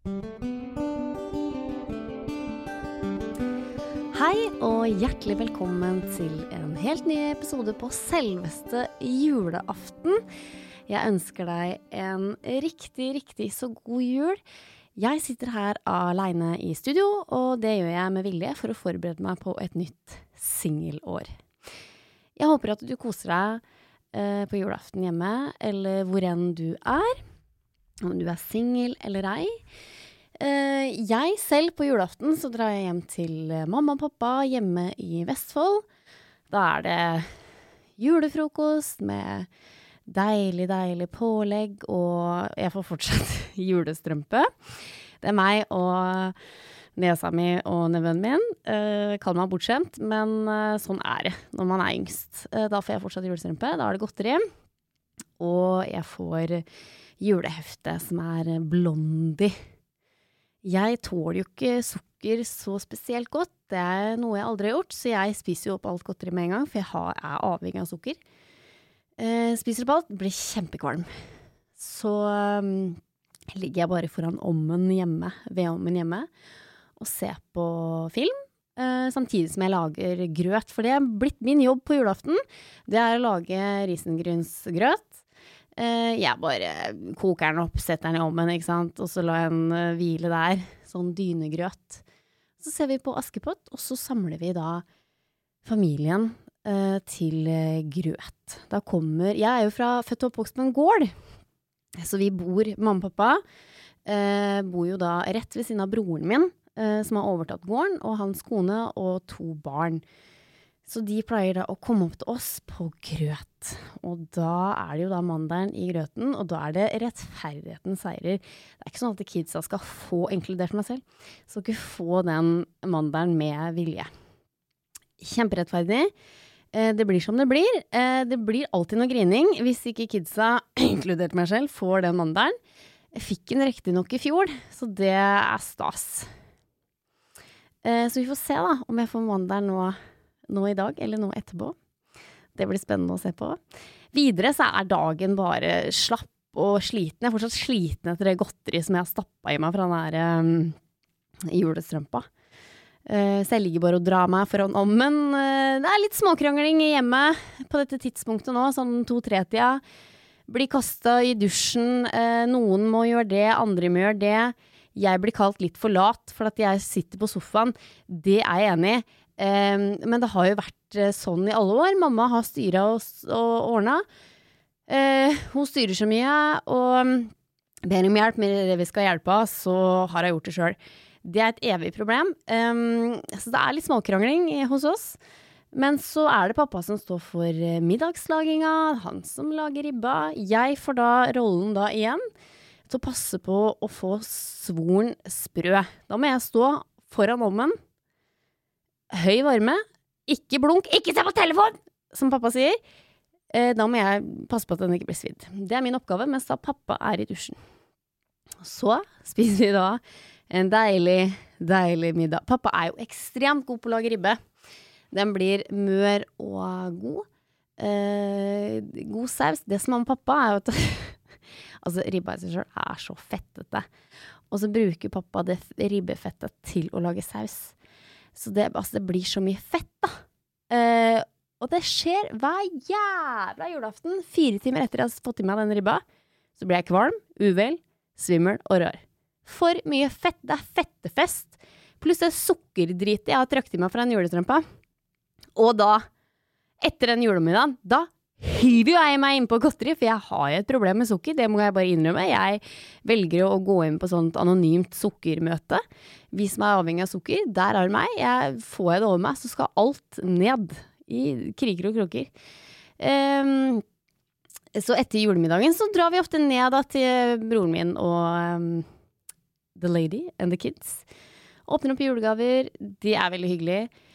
Hei og hjertelig velkommen til en helt ny episode på selveste julaften. Jeg ønsker deg en riktig, riktig så god jul. Jeg sitter her aleine i studio, og det gjør jeg med vilje for å forberede meg på et nytt singelår. Jeg håper at du koser deg eh, på julaften hjemme, eller hvor enn du er. Om du er singel eller ei. Eh, jeg selv på julaften så drar jeg hjem til eh, mamma og pappa hjemme i Vestfold. Da er det julefrokost med deilig, deilig pålegg, og jeg får fortsatt julestrømpe. Det er meg og nesa mi og nevøen min. Uh, Kall meg bortskjemt, men uh, sånn er det når man er yngst. Uh, da får jeg fortsatt julestrømpe. Da er det godteri. Og jeg får julehefte som er Blondie. Jeg tåler jo ikke sukker så spesielt godt. Det er noe jeg aldri har gjort, så jeg spiser jo opp alt godteri med en gang, for jeg har, er avhengig av sukker. Eh, spiser opp alt, blir kjempekvalm. Så um, ligger jeg bare foran ommen hjemme, vedovnen hjemme, og ser på film. Eh, samtidig som jeg lager grøt, for det er blitt min jobb på julaften. Det er å lage risengrynsgrøt. Eh, jeg bare koker den opp, setter den i ovnen, ikke sant, og så lar jeg den eh, hvile der. Sånn dynegrøt. Så ser vi på Askepott, og så samler vi da familien eh, til grøt. Da kommer Jeg er jo fra født og oppvokst på en gård, så vi bor Mamma og pappa bor jo da rett ved siden av broren min, som har overtatt gården, og hans kone og to barn. Så de pleier da å komme opp til oss på grøt. Og da er det jo da mandelen i grøten, og da er det rettferdigheten seirer. Det er ikke sånn at kidsa skal få, inkludert meg selv, skal ikke få den mandelen med vilje. Kjemperettferdig. Eh, det blir som det blir. Eh, det blir alltid noe grining hvis ikke kidsa, inkludert meg selv, får den mandelen. Jeg fikk den riktignok i fjor, så det er stas. Eh, så vi får se da om jeg får mandelen nå nå i dag, eller nå etterpå. Det blir spennende å se på. Videre så er dagen bare slapp og sliten. Jeg er fortsatt sliten etter det godteriet som jeg har stappa i meg fra den der um, julestrømpa. Uh, så jeg ligger bare og drar meg foran ommen. Uh, det er litt småkrangling hjemme på dette tidspunktet nå, sånn to-tre-tida. Blir kasta i dusjen. Noen må gjøre det, andre må gjøre det. Jeg blir kalt litt for lat for at jeg sitter på sofaen. Det er jeg enig i. Men det har jo vært uh, sånn i alle år. Mamma har styra og, og ordna. Uh, hun styrer så mye, og um, ber om hjelp med det vi skal hjelpe av, så har hun gjort det sjøl. Det er et evig problem. Så det er litt småkrangling hos oss. Men så er det pappa som står for eh, middagslaginga, han som lager ribba. Jeg får da rollen da igjen til å passe på å få svoren sprø. Da må jeg stå foran ovnen høy varme, ikke blunk, ikke se på telefon, som pappa sier. Eh, da må jeg passe på at den ikke blir svidd. Det er min oppgave mens da pappa er i dusjen. Så spiser vi da en deilig, deilig middag. Pappa er jo ekstremt god på å lage ribbe. Den blir mør og god. Eh, god saus. Det som er med pappa, er jo at Altså, ribba i seg sjøl er så fettete. Og så bruker pappa det ribbefettet til å lage saus. Så det, altså, det blir så mye fett, da. Uh, og det skjer hver jævla julaften. Fire timer etter jeg har fått i meg den ribba, så blir jeg kvalm, uvel, svimmel og rar. For mye fett. Det er fettefest. Pluss det sukkerdritet jeg har trøkt i meg fra den julestrømpa. Og da, etter den julemiddagen, da hiver jo jeg meg inn på godteri, for jeg har jo et problem med sukker. Det må jeg bare innrømme. Jeg velger å gå inn på sånt anonymt sukkermøte. Vi som er avhengig av sukker, der er det meg. Jeg, får jeg det over meg, så skal alt ned. I kriker og kroker. Um, Så etter julemiddagen så drar vi ofte ned da, til broren min og um, The Lady and the Kids. Åpner opp julegaver. De er veldig hyggelige.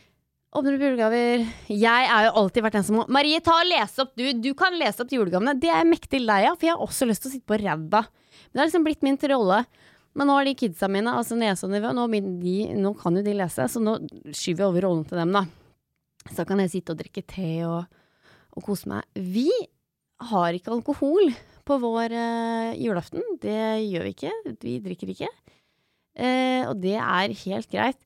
Åpner opp julegaver. Jeg er jo alltid vært den som må Marie, ta og lese opp, du. Du kan lese opp julegavene. Det er jeg mektig lei av, for jeg har også lyst til å sitte på ræva. Men det har liksom blitt min rolle. Men nå har de kidsa mine, altså nese og nivå, nå, de, nå, kan jo de lese, så nå skyver jeg over rollen til dem, da. Så kan jeg sitte og drikke te og, og kose meg. Vi har ikke alkohol på vår uh, julaften. Det gjør vi ikke. Vi drikker ikke. Uh, og det er helt greit.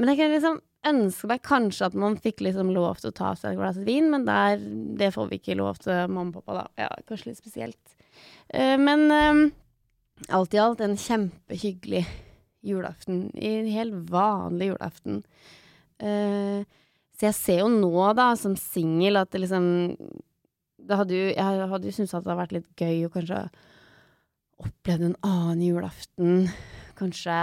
Men jeg kan liksom ønske meg kanskje at man fikk liksom lov til å ta seg et glass vin, men der, det får vi ikke lov til mamma og pappa, da. Ja, kanskje litt spesielt. Uh, men alt i alt en kjempehyggelig julaften. En helt vanlig julaften. Uh, så jeg ser jo nå, da, som singel, at det liksom det hadde jo, Jeg hadde jo syntes at det hadde vært litt gøy å kanskje oppleve en annen julaften. Kanskje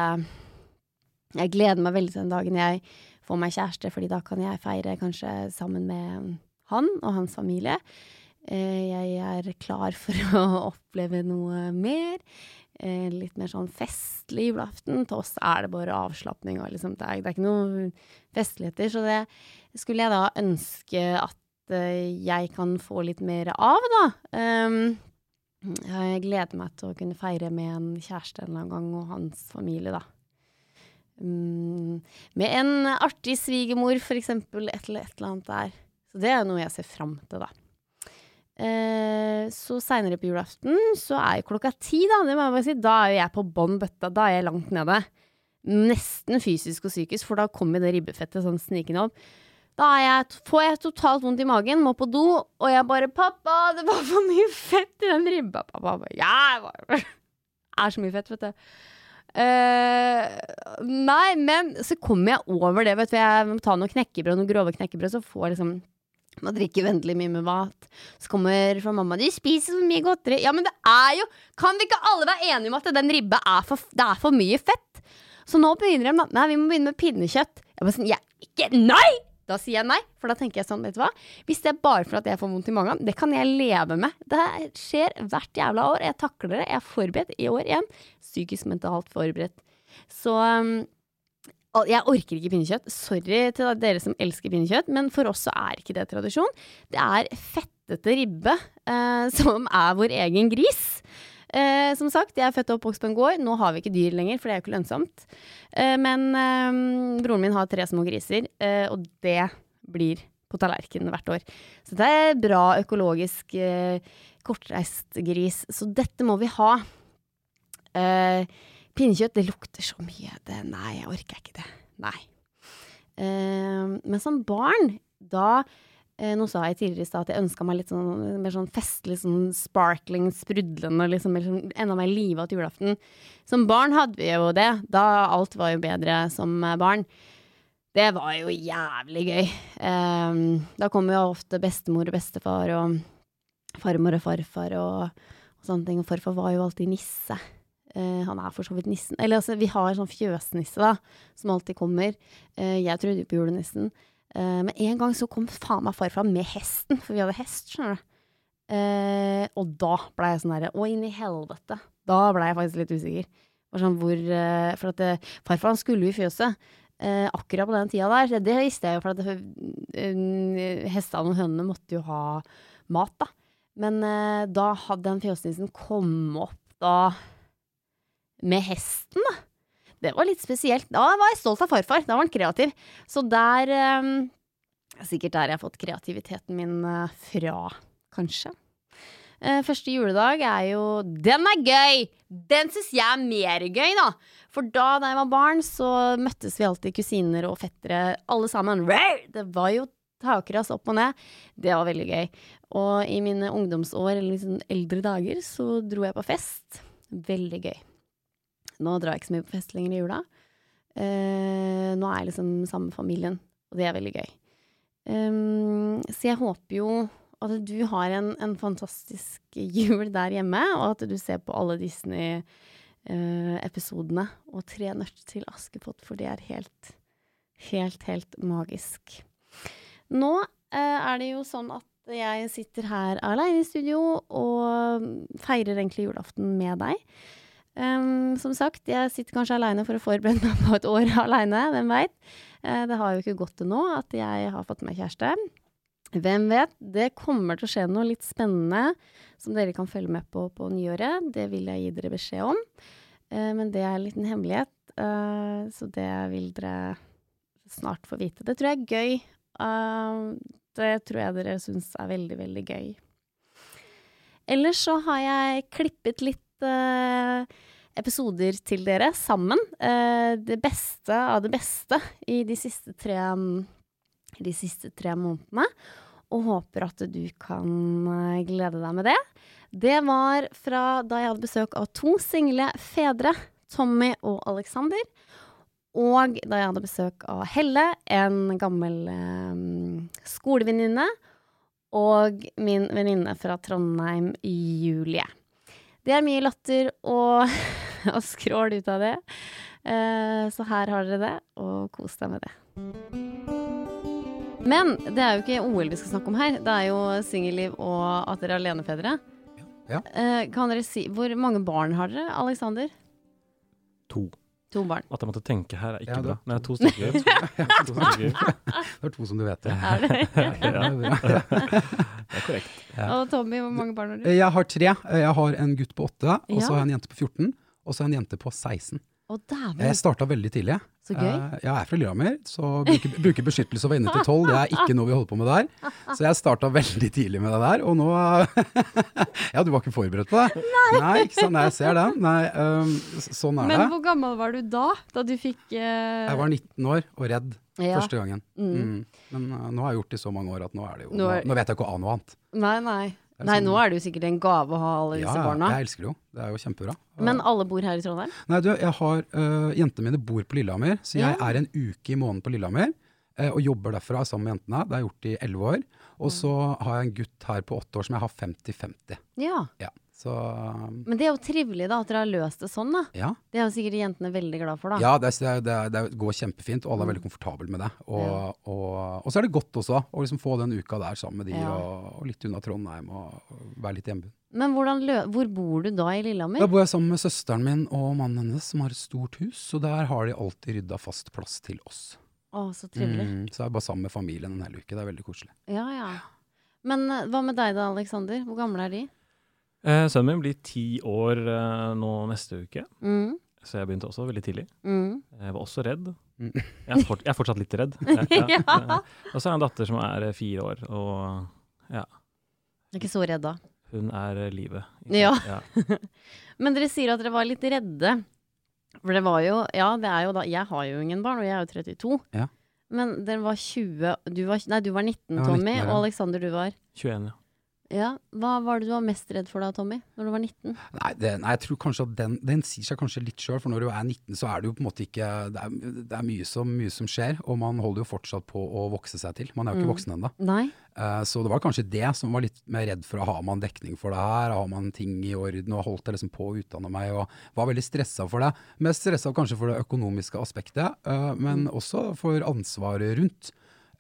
Jeg gleder meg veldig til den dagen jeg får meg kjæreste, fordi da kan jeg feire kanskje sammen med han og hans familie. Uh, jeg er klar for å oppleve noe mer eh, litt mer sånn festlig julaften. Til oss er det bare avslapning liksom, det, er, det er ikke noen festligheter. Så det skulle jeg da ønske at eh, jeg kan få litt mer av, da. Um, jeg gleder meg til å kunne feire med en kjæreste en eller annen gang, og hans familie, da. Um, med en artig svigermor, for eksempel, et eller, et eller annet der. Så det er noe jeg ser fram til, da. Eh, så seinere på julaften så er jo klokka ti, da. Det må jeg bare si. Da er jo jeg på bånn bøtta. Da er jeg langt nede. Nesten fysisk og psykisk, for da kommer det ribbefettet sånn snikende opp. Da jeg, får jeg totalt vondt i magen, må på do, og jeg bare 'Pappa, det var for mye fett i den ribba.' Pappa bare 'Ja, det er så mye fett, vet du'. Uh, nei, men så kommer jeg over det, vet du. Jeg må ta noen knekkebrød, noen grove knekkebrød, så får jeg liksom man drikker vennlig mye med mat. Så kommer fra mamma 'Du spiser så mye godteri'. Ja, men det er jo Kan vi ikke alle være enige om at den ribba er for, det er for mye fett? Så nå begynner de Nei, vi må begynne med pinnekjøtt. Jeg bare sånn, jeg, ikke, Nei! Da sier jeg nei, for da tenker jeg sånn, vet du hva. Hvis det er bare for at jeg får vondt i magen, det kan jeg leve med. Det skjer hvert jævla år. Jeg takler det. Jeg er forberedt i år igjen. Psykisk mentalt forberedt. Så um, jeg orker ikke pinnekjøtt. Sorry til dere som elsker pinnekjøtt, men for oss så er ikke det tradisjon. Det er fettete ribbe eh, som er vår egen gris. Eh, som sagt, jeg er født og oppvokst på en gård. Nå har vi ikke dyr lenger, for det er jo ikke lønnsomt. Eh, men eh, broren min har tre små griser, eh, og det blir på tallerkenen hvert år. Så det er bra økologisk eh, kortreist gris. Så dette må vi ha. Pinnekjøtt, det lukter så mye. Det, nei, jeg orker ikke det. Nei. Men som barn, da Nå sa jeg tidligere i stad at jeg ønska meg litt sånn mer sånn festlig, sånn sparkling, sprudlende, liksom, liksom enda mer livet til julaften. Som barn hadde vi jo det. Da alt var jo bedre som barn. Det var jo jævlig gøy. Um, da kom jo ofte bestemor og bestefar og farmor og farfar og, og sånne ting. Og farfar var jo alltid nisse. Uh, han er for så vidt nissen. Eller altså, vi har sånn fjøsnisse, da, som alltid kommer. Uh, jeg trodde jo på julenissen. Uh, men en gang så kom faen meg farfar med hesten, for vi hadde hest, skjønner du. og da ble jeg sånn herre Å, inn i helvete. Da ble jeg faktisk litt usikker. Sånn hvor, for at farfar han skulle jo i fjøset. akkurat på den tida der. Det visste jeg jo, for hestene og hønene måtte jo ha mat, da. Men da hadde den fjøsnissen kommet opp da med hesten, da. Det var litt spesielt. Da var jeg stolt av farfar. Da var han kreativ. Så der um, Sikkert der jeg har fått kreativiteten min uh, fra, kanskje. Uh, første juledag er jo Den er gøy! Den syns jeg er mer gøy, da. For da da jeg var barn, så møttes vi alltid kusiner og fettere, alle sammen. Det var jo takras opp og ned. Det var veldig gøy. Og i mine ungdomsår, eller liksom eldre dager, så dro jeg på fest. Veldig gøy. Nå drar jeg ikke så mye på fest lenger i jula. Uh, nå er jeg liksom sammen med familien, og det er veldig gøy. Um, så jeg håper jo at du har en, en, fantastisk jul der hjemme, og at du ser på alle Disney-episodene uh, og Tre nøtter til Askepott, for det er helt, helt, helt magisk. Nå uh, er det jo sånn at jeg sitter her alene i studio og feirer egentlig julaften med deg. Um, som sagt, jeg sitter kanskje alene for å forberede meg på et år alene, hvem veit. Uh, det har jo ikke gått til nå at jeg har fått meg kjæreste. Hvem vet? Det kommer til å skje noe litt spennende som dere kan følge med på på nyåret. Det vil jeg gi dere beskjed om. Uh, men det er en liten hemmelighet, uh, så det vil dere snart få vite. Det tror jeg er gøy. det tror jeg dere syns er veldig, veldig gøy. Ellers så har jeg klippet litt episoder til dere sammen. Uh, det beste av det beste i de siste tre, de siste tre månedene. Og håper at du kan uh, glede deg med det. Det var fra da jeg hadde besøk av to single fedre, Tommy og Alexander. Og da jeg hadde besøk av Helle, en gammel skolevenninne. Og min venninne fra Trondheim, Julie. Det er mye latter og, og skrål ut av det. Uh, så her har dere det, og kos deg med det. Men det er jo ikke OL vi skal snakke om her. Det er jo singelliv og at dere er alenefedre. Ja. Uh, kan dere si Hvor mange barn har dere, Aleksander? To. To barn. At jeg måtte tenke her, er ikke Ja, bra. Nei, to stykker. to stykker. Det er to som du vet det. Er det? Ja, det er korrekt. Ja. Og Tommy, hvor mange barn har du? Jeg har tre. Jeg har en gutt på åtte, og så har jeg en jente på 14, og så har jeg en jente på 16. Jeg starta veldig tidlig. så gøy. Eh, Jeg er fra Lillehammer, så bruker, bruker beskyttelse og var inne til tolv. Det er ikke noe vi holder på med der. Så jeg starta veldig tidlig med det der, og nå Ja, du var ikke forberedt på det? Nei, ikke sant. Nei, jeg ser det. Nei, um, sånn er Men det. hvor gammel var du da? Da du fikk uh... Jeg var 19 år og redd ja. første gangen. Mm. Mm. Men uh, nå har jeg gjort det i så mange år at nå er det jo Nå er- nå vet jeg ikke å ane noe annet. Nei, nei. Nei, sånn- nå er det jo sikkert en gave å ha alle Ja, disse ja, barna. jeg elsker det jo. Det er jo kjempebra. Men alle bor her i Trondheim? Nei, du, jeg har uh, Jentene mine bor på Lillehammer, så jeg Ja. er en uke i måneden på Lillehammer. Uh, og jobber derfra sammen med jentene. Det har jeg gjort i elleve år. Og så har jeg en gutt her på åtte år som jeg har 50-50. Ja. Ja, så Men det er jo trivelig da, at dere har løst det sånn, da. ja. Det er jo sikkert jentene veldig glad for, da. Ja, det, er- det, er- det, går kjempefint, og alle er veldig komfortable med det. Og, Mm. Ja. og, og så er det godt også å liksom få den uka der sammen med de, Ja. og, og litt unna Trondheim, og, være litt hjemme. Men hvor bor du da i Da bor jeg sammen med søsteren min og mannen hennes, som har et stort hus, og der har de alltid rydda fast plass til oss. Å, så trivelig. Mm, så jeg er bare sammen med familien en hel uke. Det er veldig koselig. Ja, ja. Men eh, hva med deg da, Aleksander? Hvor gamle er de? Eh, sønnen min blir ti år eh, nå neste uke, Mm. så jeg begynte også veldig tidlig. Mm. Jeg var også redd. Mm. Jeg er, fort, jeg er fortsatt litt redd. Ja. Og så har jeg en datter som er eh, fire år, og ja, Jeg er ikke så redd da. hun er eh, livet. ikke Ja. sant? ja. Men dere sier at dere var litt redde. For det var jo Ja, det er jo da Jeg har jo ingen barn, og jeg er jo 32. Ja. Men dere var 20 du var, Nei, du var 19, Jeg var 19 Tommy. år, ja. Og Aleksander, du var 21, ja. Ja. Hva var det du var mest redd for da, Tommy? Når du var 19? Nei, det, nei, jeg tror kanskje at den, den sier seg kanskje litt sjøl, for når du er 19 så er det jo på en måte ikke Det er, det er mye, som, mye som skjer, og man holder jo fortsatt på å vokse seg til. Man er jo ikke Mm. voksen ennå. Nei? Eh, Så det var kanskje det som var litt mer redd for. Har man dekning for det her? Har man ting i orden? Og holdt jeg liksom på å utdanne meg og var veldig stressa for det. Mest stressa kanskje for det økonomiske aspektet, uh, men også for ansvaret rundt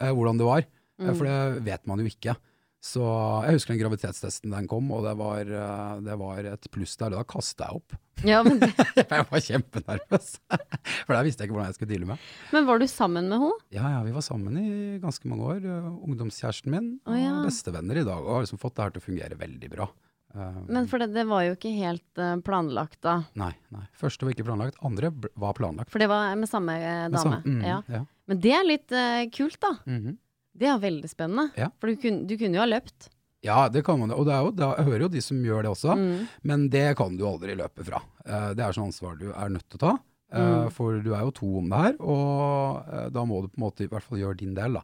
uh, hvordan det var. Mm. For det vet man jo ikke. Så jeg husker den graviditetstesten den kom, og det var, eh, det var et pluss der. Da kasta jeg opp. Ja, men, jeg var kjempenervøs. For der visste jeg ikke hvordan jeg skulle deale med. men var du sammen med henne? Ja, ja, vi var sammen i ganske mange år. ungdomskjæresten min oh, ja. bestevenner i dag. Og har liksom fått det her til å fungere veldig bra. Eh, Men for det, det var jo ikke helt eh, planlagt da. Nei, nei. Første var ikke planlagt, andre var planlagt. For det var med samme dame? Med dame. mm, ja. ja. Men det er litt uh, kult, da. Mhm. Det er veldig spennende. Ja. For du kunne, du kunne jo ha løpt. Ja, det kan man. Og det er jo, er, jeg hører jo de som gjør det også, Mm. men det kan du aldri løpe fra. Eh, det er sånn ansvar du er nødt til å ta. eh, Mm. For du er jo to om det her, og eh, da må du på en måte i hvert fall gjøre din del, da.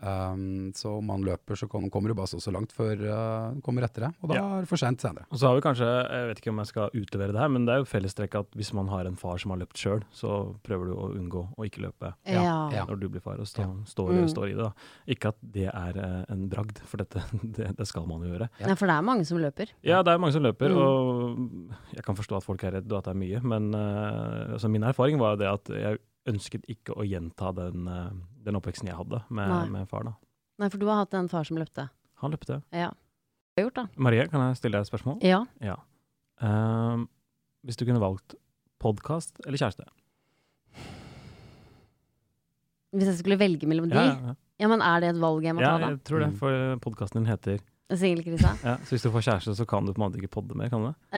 Um, så om man løper, så kommer, kommer du bare så så langt før uh, kommer etter det. Og da Ja. er det for seint senere. Og så har vi kanskje, jeg vet ikke om jeg skal utlevere det her, men det er jo fellestrekk at hvis man har en far som har løpt sjøl, så prøver du å unngå å ikke løpe Ja, Ja. ja. når du blir far og stå, Ja. står, Mm. står i det. da. Ikke at det er uh, en bragd, for dette, det, det skal man jo gjøre. Ja. Nei, for det er mange som løper. Ja, det er mange som løper, Mm. og jeg kan forstå at folk er redde og at det er mye, men uh, altså min erfaring var jo det at jeg ønsket ikke å gjenta den, eh, den oppveksten jeg hadde med, med far. da. Nei, for du har hatt en far som løpte. Han løpte. Ja. Hva har gjort, da? Marie, kan jeg stille deg et spørsmål? Ja. Ja. Ehm, hvis du kunne valgt podkast eller kjæreste? Hvis jeg skulle velge mellom de? Ja, Ja, ja, men er det et valg jeg må ja. ta, ja, da? jeg tror det, for podkasten din heter Singelkrisa? ja, Så hvis du får kjæreste, så kan du på en måte ikke podde mer, kan du det?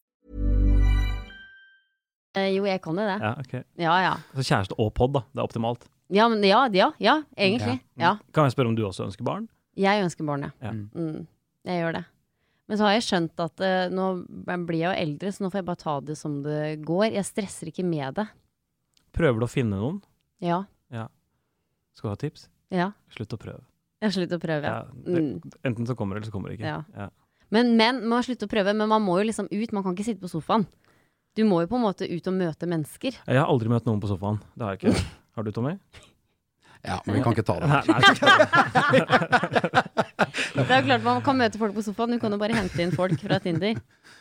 Eh, jo, jeg kan jo det. Ja, ok. Ja, ja. Så kjæreste og pod, da. Det er optimalt. Ja, men ja, ja, ja egentlig. Ja. Kan jeg spørre om du også ønsker barn? Jeg ønsker barn, ja. Ja. Mm, jeg gjør det. Men så har jeg skjønt at uh, nå blir jeg jo eldre, så nå får jeg bare ta det som det går. Jeg stresser ikke med det. Prøver du å finne noen? Ja. Skal du ha tips? Ja. Slutt å prøve. Jeg har å prøve. Ja, Ja. det, Mm. enten så kommer det, eller så kommer det ikke. Ja. Ja. Men, men man må slutte å prøve. Men man må jo liksom ut. Man kan ikke sitte på sofaen. Du må jo på en måte ut og møte mennesker. Jeg har aldri møtt noen på sofaen. Det har jeg ikke. Har du, Tommy? Ja, men vi kan ikke ta det. Nei, nei, Det er jo klart man kan møte folk på sofaen. Du kan jo bare hente inn folk fra Tinder.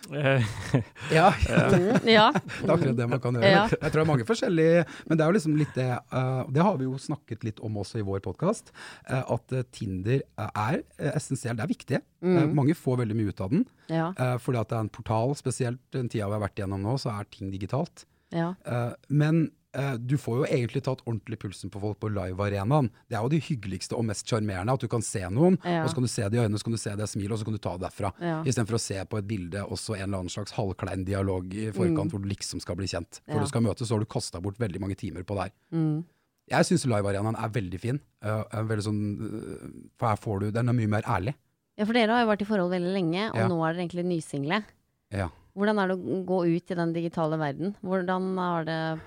Eh, Ja, Mm, ja. det er akkurat det man kan gjøre. Ja. Jeg tror det er mange forskjellige Men det er jo liksom litt det uh, Det har vi jo snakket litt om også i vår podkast. at eh, Tinder er uh, essensiell. Det er viktig. Eh, mange får veldig mye ut av den. Ja. eh, fordi at det er en portal, spesielt den tida vi har vært igjennom nå, så er ting digitalt. ja. Eh, men eh, du får jo egentlig tatt ordentlig pulsen på folk på live-arenaen. Det er jo det hyggeligste og mest sjarmerende, at du kan se noen, Ja. og så kan du se det i øynene, så kan du se det smilet, og så kan du ta det derfra. Ja. Istedenfor å se på et bilde også en eller annen slags halvklein dialog i forkant, hvor du liksom skal bli kjent. Mm. Ja. du skal møtes, så har du kasta bort veldig mange timer på det her. Mm. Jeg syns live-arenaen er veldig fin. Uh, er veldig sånn, uh, for her får du Den er mye mer ærlig. ja, for dere har jo vært i forhold veldig lenge, og nå er dere egentlig nysingle. Ja. Hvordan er det å gå ut i den digitale verden? Hvordan har det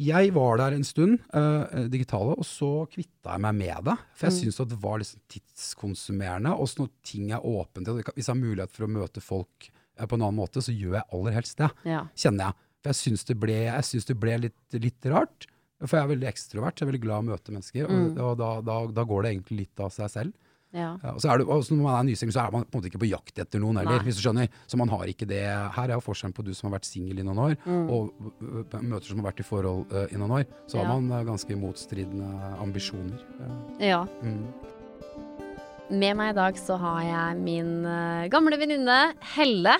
Jeg var der en stund, uh, digitale, og så kvitta jeg meg med det. For jeg Mm. syns det var liksom tidskonsumerende. Og når ting er åpent, og hvis jeg har mulighet for å møte folk uh, på en annen måte, så gjør jeg aller helst det, Ja. kjenner jeg. For jeg syns det ble, jeg syns det ble litt, litt rart. For jeg er veldig ekstrovert, jeg er veldig glad i å møte mennesker. Og, Mm. og da, da, da går det egentlig litt av seg selv. Ja. Ja, og så er du, også når man er nysingel, så er man på en måte ikke på jakt etter noen heller, Nei. hvis du skjønner. Så man har ikke det Her er jo forskjellen på du som har vært singel i noen år, Mm. og møter som har vært i forhold uh, i noen år. Så Ja. har man øh, ganske motstridende ambisjoner. Ja. ja. Mm. Med meg i dag så har jeg min uh, gamle venninne Helle.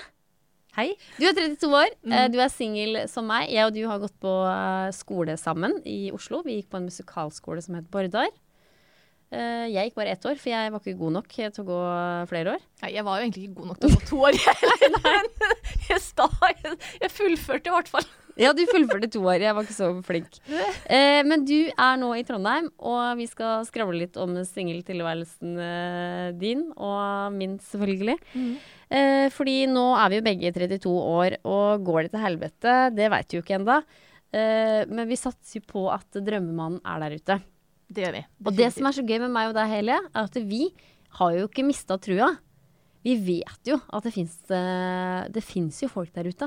Hei. Du er 32 år. eh, du er singel som meg. Jeg og du har gått på eh, skole sammen i Oslo. Vi gikk på en musikalskole som het Bordar. Eh, jeg gikk bare ett år, for jeg var ikke god nok til å gå flere år. Nei, jeg var jo egentlig ikke god nok til å gå to år, jeg. Men jeg, sta, jeg, jeg fullførte i hvert fall. Ja, du fullførte to år. Jeg var ikke så flink. Eh, men du er nå i Trondheim, og vi skal skravle litt om singeltilværelsen eh, din, og min selvfølgelig. Eh, fordi nå er vi jo begge 32 år, og går det til helvete? Det veit vi jo ikke ennå. Eh, men vi satser jo på at drømmemannen er der ute. Det gjør vi. Og det som er så gøy med meg og deg, Helje, er at vi har jo ikke mista trua. Vi vet jo at det fins Det fins jo folk der ute.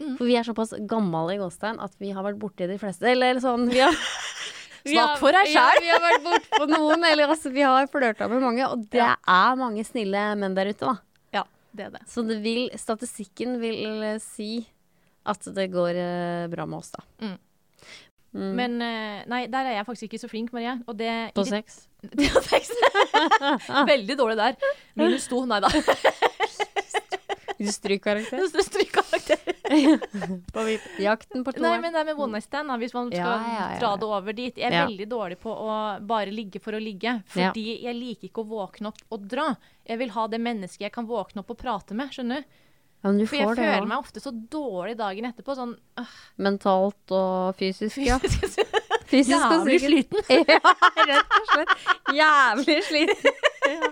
Mm. For vi er såpass gamle i Gåstein at vi har vært borti de fleste. Eller sånn vi har, vi Snakk for deg Ja, selv. vi har vært bortpå noen. Eller altså, vi har flørta med mange. Og det Ja. er mange snille menn der ute, da. Ja, det er det. Så det vil, statistikken vil eh, si at det går eh, bra med oss, da. Mm. Mm. Men eh, nei, der er jeg faktisk ikke så flink, Marie. Og det på sex. På sex. Veldig dårlig der. Minus to. Nei da. Strykkarakter strykkarakter. på jakten på Nei, men det er med one night stand, da, hvis man skal Ja, ja, ja, dra det over dit. Jeg er veldig dårlig på å bare ligge for å ligge. Fordi jeg liker ikke å våkne opp og dra. Jeg vil ha det mennesket jeg kan våkne opp og prate med. skjønner du? Ja, men du For jeg får det føler òg. meg ofte så dårlig dagen etterpå. Sånn øh, Mentalt og fysisk, ja. fysisk. Og Jævlig sliten. Ja, rett og slett. Jævlig sliten. Ja.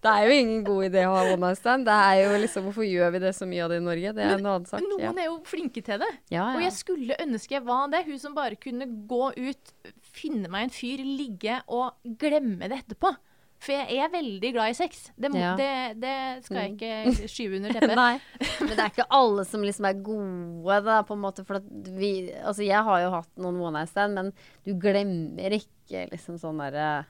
Det er jo ingen god idé å ha one night stand. Det er jo liksom, Hvorfor gjør vi det så mye av det i Norge? Det er en annen sak. Noen Ja. er jo flinke til det. Ja, Og jeg skulle ønske jeg var det. Hun som bare kunne gå ut, finne meg en fyr, ligge og glemme det etterpå. For jeg er veldig glad i sex. Det, må, Ja. det, det skal jeg ikke skyve under teppet. Nei, men det er ikke alle som liksom er gode, da, på en måte. For vi Altså, jeg har jo hatt noen one night stand, men du glemmer ikke liksom sånn derre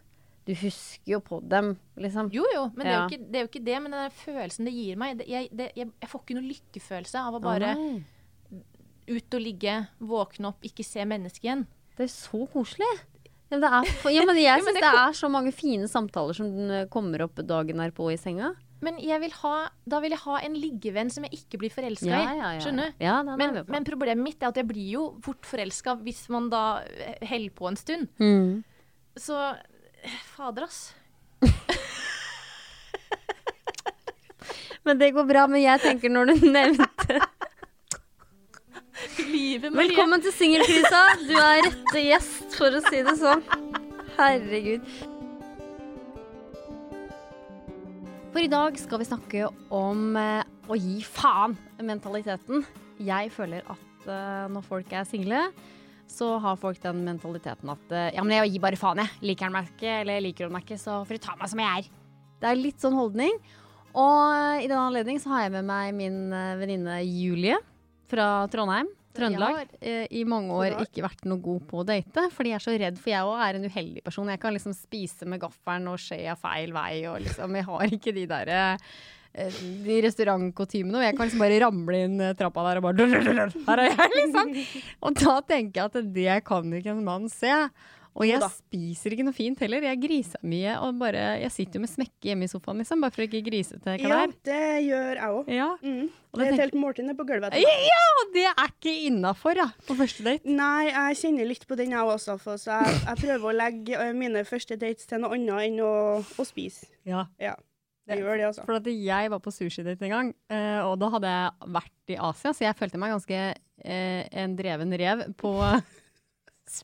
Du husker jo på dem, liksom. Jo, jo, men det, er jo ikke, det er jo ikke det. Men den følelsen det gir meg det, jeg, det, jeg, jeg får ikke noe lykkefølelse av Å, bare oh, ut og ligge, våkne opp, ikke se mennesket igjen. Det er så koselig. Ja, men, det for- ja, men jeg syns det er så mange fine samtaler som eh, kommer opp dagen her på i senga. Men vil ha, da vil jeg ha en liggevenn som jeg ikke blir forelska Ja, i. ja, ja. Skjønner du? Men, men problemet mitt er at jeg blir jo fort forelska hvis man da eh, holder på en stund. Mm. Så eh, fader, ass. Men det går bra. Men jeg tenker når du nevnte Livet Marie. Velkommen til singelkrisa. Du er rette gjest, for å si det sånn. Herregud. For i dag skal vi snakke om eh, å gi faen-mentaliteten. Jeg føler at eh, når folk er single, så har folk den mentaliteten at eh, ja, men jeg gir bare faen, jeg. Liker han meg ikke, eller liker hun meg ikke, så får du ta meg som jeg er. Det er litt sånn holdning. Og i den anledning så har jeg med meg min venninne Julie fra Trondheim. Trøndelag. Jeg har eh, i mange år ikke vært noe god på å date, fordi jeg er så redd, for jeg òg er en uheldig person. Jeg kan liksom spise med gaffelen og skjea feil vei, og liksom Jeg har ikke de derre eh, de restaurantkutymene, og jeg kan liksom bare ramle inn eh, trappa der og bare Her er jeg, liksom. Og da tenker jeg at det kan ikke en mann se. Og jeg spiser ikke noe fint heller. Jeg griser mye. Og bare, jeg sitter jo med smekke hjemme i sofaen, liksom, bare for å ikke grise til hva Ja, det gjør jeg òg. Ja. Mm. Og Det er det helt måltid nede på gulvet. ja, og det er ikke innafor, ja, på første date. Nei, jeg kjenner litt på den jeg også, for så jeg, jeg prøver å legge mine første dates til noe annet enn å, å spise. Ja. Ja, jeg gjør det, altså. For at jeg var på sushidate en gang, eh, og da hadde jeg vært i Asia, så jeg følte meg ganske eh, en dreven rev på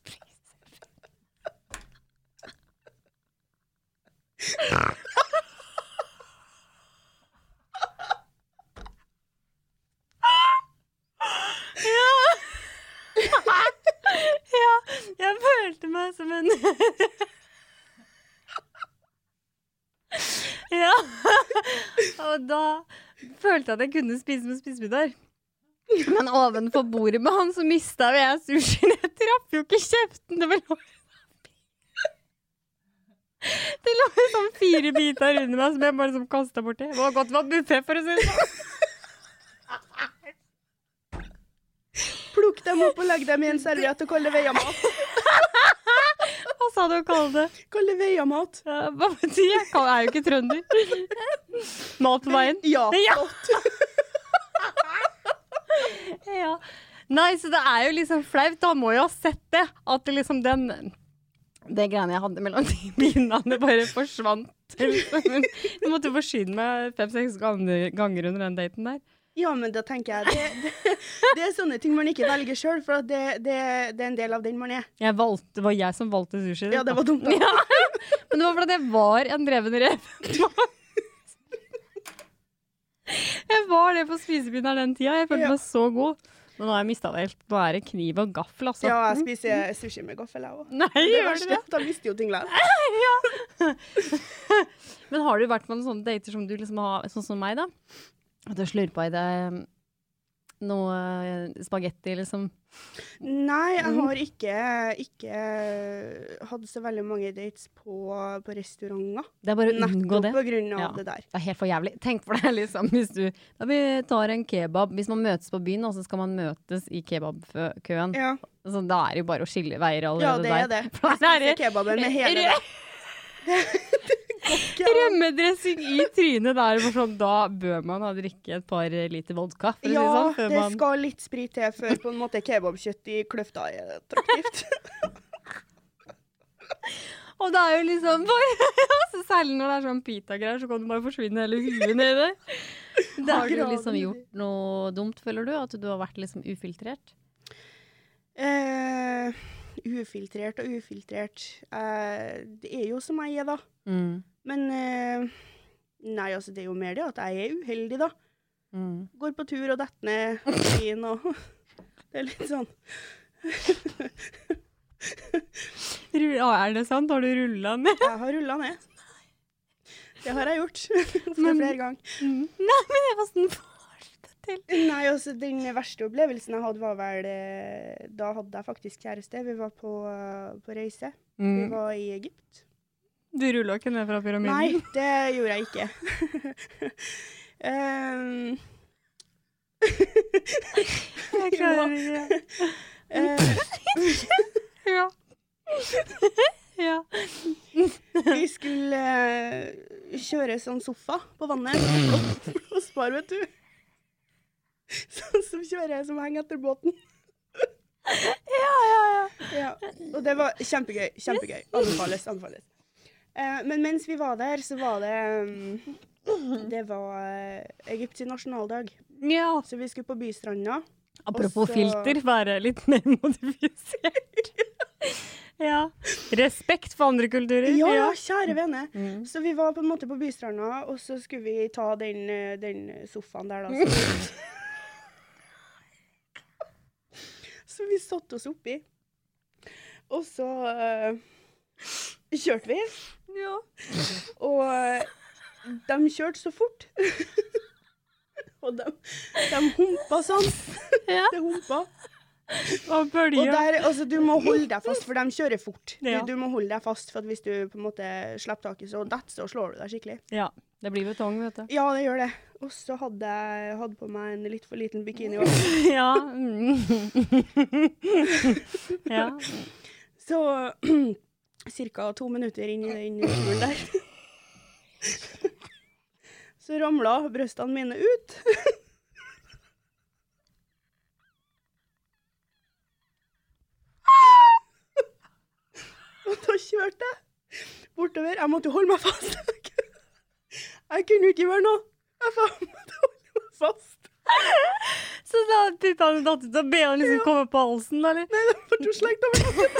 ja, jeg følte meg som en Ja. Og da følte jeg at jeg kunne spise med spisebiter. Men ovenfor bordet med han så mista jo jeg sushien. Jeg traff jo ikke kjeften. Det lå Det lå jo sånn fire biter under meg som jeg bare liksom kasta borti. Det var godt det var buffé, for å si det sånn. Plukk dem opp og legg dem i en serviett og kall det veiamat. Hva sa du å kalle det? Kall det veiamat. Ja, Hva betyr det? Jeg er jo ikke trønder. Mat på veien? Ja. Ja. ja. Nei, så det er jo liksom flaut. Da må jo ha sett det. At det liksom den Det greiene jeg hadde mellom de binene, bare forsvant. Jeg måtte jo forsyne meg fem-seks ganger under den daten der. Ja, men da tenker jeg det, det, det er sånne ting man ikke velger sjøl, for det, det, det er en del av den man er. Jeg valgte, det var jeg som valgte sushi. Ja, det var dumt. Ja, men det var fordi jeg var en dreven rev. Jeg var det på spisepinnen den tida. Jeg følte Ja. meg så god. Men nå har jeg mista det helt. Nå er det kniv og gaffel, altså. Ja, jeg spiser sushi med gaffel, jeg òg. Nei, Det gjør du det? jeg mister jo ting ja. Men har du vært med noen sånne dater som du liksom har, sånn som meg, da? At du slurpa i deg noe eh, spagetti, liksom? Nei, jeg Mm. har ikke, ikke hatt så veldig mange dates på, på restauranter. Det er bare å unngå det. på grunn av Ja. det der. Det er helt for jævlig. Tenk for deg liksom hvis du Da vi tar en kebab Hvis man møtes på byen, og så skal man møtes i kebabkøen. Ja, Så da er det jo bare å skille veier ja det er der. det. For Der er det. kebaben med hele Rømmedressing i trynet der, for sånn, da bør man ha drikke et par liter vodka. For Ja, å si det sånn, før det man... skal litt sprit til før på en måte kebabkjøtt i kløfta er attraktivt. Og det er jo liksom bare, Særlig når det er sånn pita-greier, så kan du bare forsvinne hele huet nedi. Har du liksom gjort noe dumt, føler du? At du har vært liksom ufiltrert? Ufiltrert og ufiltrert. Uh, det er jo som jeg er, da. Mm. Men uh, Nei, altså, det er jo mer det at jeg er uheldig, da. Mm. Går på tur og detter ned stien og Det er litt sånn ah, Er det sant? Har du rulla ned? Jeg har rulla ned. Det har jeg gjort. Flere ganger. Nei, men jeg var sånn til? Nei, altså, den verste opplevelsen jeg hadde, var vel eh, Da hadde jeg faktisk kjæreste. Vi var på, eh, på reise. Vi Mm. var i Egypt. Du rulla ikke ned fra pyramiden? Nei, det gjorde jeg ikke. um, Jeg klarer ikke. eh, Ja. ja. vi skulle eh, kjøre sånn sofa på vannet og spare, vet du. Sånn som kjører som henger etter båten. ja, ja, ja. Ja, og det var kjempegøy. Kjempegøy. Anbefales. anbefales. Eh, men mens vi var der, så var det um, Det var uh, Egypts nasjonaldag. ja. Så vi skulle på bystranda. Apropos så- filter, være litt mer modifisert. ja. Respekt for andre kulturer. Ja, ja kjære vene. Mm. Så vi var på en måte på bystranda, og så skulle vi ta den, eh, den sofaen der, da. Så, så vi satte oss oppi. Og så uh, kjørte vi. Ja. Og uh, de kjørte så fort. og de, de humpa sånn. Ja. Det humpa. Og bølger. altså, du må holde deg fast, for de kjører fort. Ja. Du, du må holde deg fast, for at hvis du på en måte slipper taket, så detter så slår du deg skikkelig. Ja. Det blir betong, vet du. Ja, det gjør det. Og så hadde jeg hadde på meg en litt for liten bikini ja. Mm. ja. Så ca. to minutter inn i den turen der Så ramla brystene mine ut. Og da kjørte jeg bortover. Jeg måtte jo holde meg fast. Jeg kunne ikke gjøre noe. Jeg faen meg fast. Så da hadde han datt ut, og ben liksom komme på halsen, da, eller? Nei, det ble jo slengt over nakken.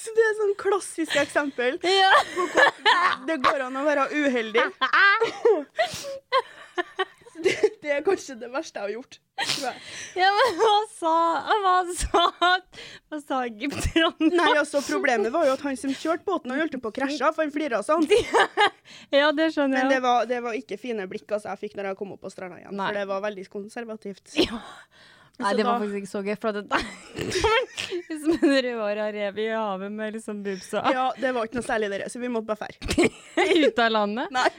Så det er sånn klassisk eksempel Ja. på hvordan det går an å være uheldig. Det, er kanskje det verste jeg har gjort. ja, men hva sa Hva sa Hva sa egypterne? Nei, altså Problemet var jo at han som kjørte båten, han holdt på å krasje, for han flira sånn. Ja, det skjønner Men jeg. det var, det var ikke fine blikk altså, jeg fikk når jeg kom opp på stranda igjen, Nei. for det var veldig konservativt. Ja. Nei, det var da- faktisk ikke så gøy. For det Som en rødhåra rev i havet med liksom bubsa. Ja, det var ikke noe særlig dere, så vi måtte bare fære. ut av landet. Nei.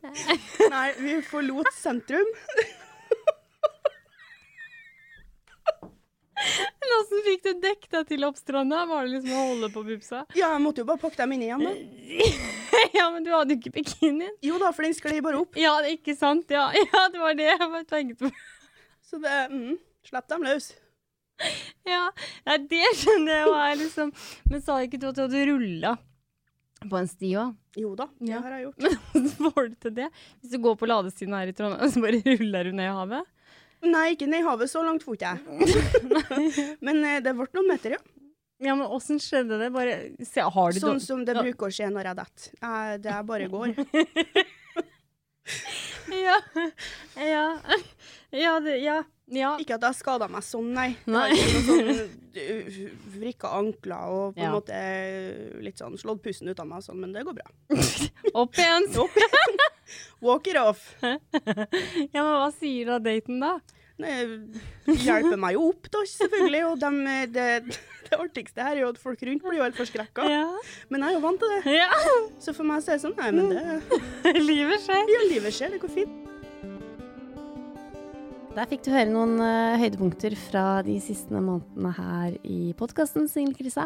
Nei, vi forlot sentrum. Men åssen fikk du dekket deg til oppstranda? Var det liksom å holde på boobsa? Ja, jeg måtte jo bare pakke dem inn igjen, da. ja, men du hadde jo ikke bikinien. Jo da, for den sklei bare opp. Ja, det er ikke sant. Ja, ja det var det jeg bare tenkte på. Så det mm, Slipp dem løs. Ja, ja det skjønner jeg liksom Men sa ikke du at du hadde rulla på en sti òg? Jo da, det Ja. har jeg gjort. Men får du til det? Hvis du går på ladestien her i Trondheim, så bare ruller du ned i havet? Nei, ikke ned i havet. Så langt for ikke jeg. Men eh, det ble noen meter, ja. Ja, men åssen skjedde det? Bare se, har du Sånn som det bruker å skje når jeg detter. Det bare går. Ja. Ja. Ja, det, ja. ja. Ikke at jeg skada meg sånn, nei. Nei. har sånn uh, vrikka ankler og på en måte eh, litt sånn slått pusten ut av meg sånn, men det går bra. Opp igjen. Walk it off. Ja, men hva sier da daten, da? Nei, hjelper meg jo opp, da, selvfølgelig. Og eh, det, det artigste her er jo at folk rundt blir jo helt forskrekka. Ja. Men jeg er jo vant til det. ja. Så for meg så er det sånn, nei, men det Livet skjer. Ja, livet skjer, det går fint. Der fikk du høre noen uh, høydepunkter fra de siste månedene her i podkasten Singelkrisa.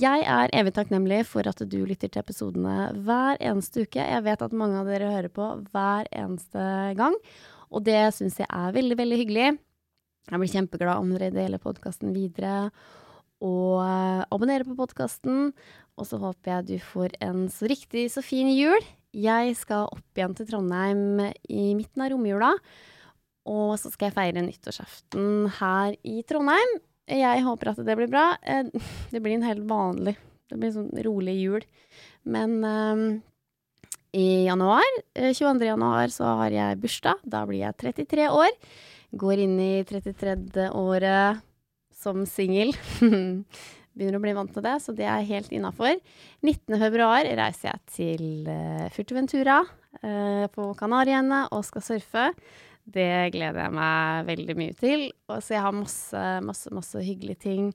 Jeg er evig takknemlig for at du lytter til episodene hver eneste uke. Jeg vet at mange av dere hører på hver eneste gang, og det syns jeg er veldig, veldig hyggelig. Jeg blir kjempeglad om dere deler podkasten videre og uh, abonnerer på podkasten. Og så håper jeg du får en så riktig så fin jul. Jeg skal opp igjen til Trondheim i midten av romjula. Og så skal jeg feire nyttårsaften her i Trondheim. Jeg håper at det blir bra. Eh, det blir en helt vanlig Det blir en sånn rolig jul. Men um, i januar, 22. Eh, januar, så har jeg bursdag. Da blir jeg 33 år. Går inn i 33. året som singel. Begynner å bli vant til det, så det er helt innafor. 19. februar reiser jeg til Furtuventura Furteventura uh, på Kanariøyene og skal surfe. Det gleder jeg meg veldig mye til. Og så jeg har masse, masse, masse hyggelige ting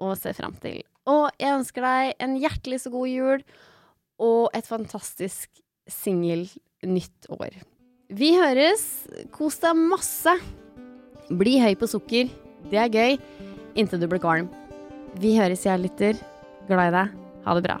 å se fram til. Og jeg ønsker deg en hjertelig så god jul og et fantastisk singel nytt år. Vi høres. Kos deg masse. Bli høy på sukker. Det er gøy. Inntil du blir kvalm. Vi høres, jeg lytter. Glad i deg. Ha det bra.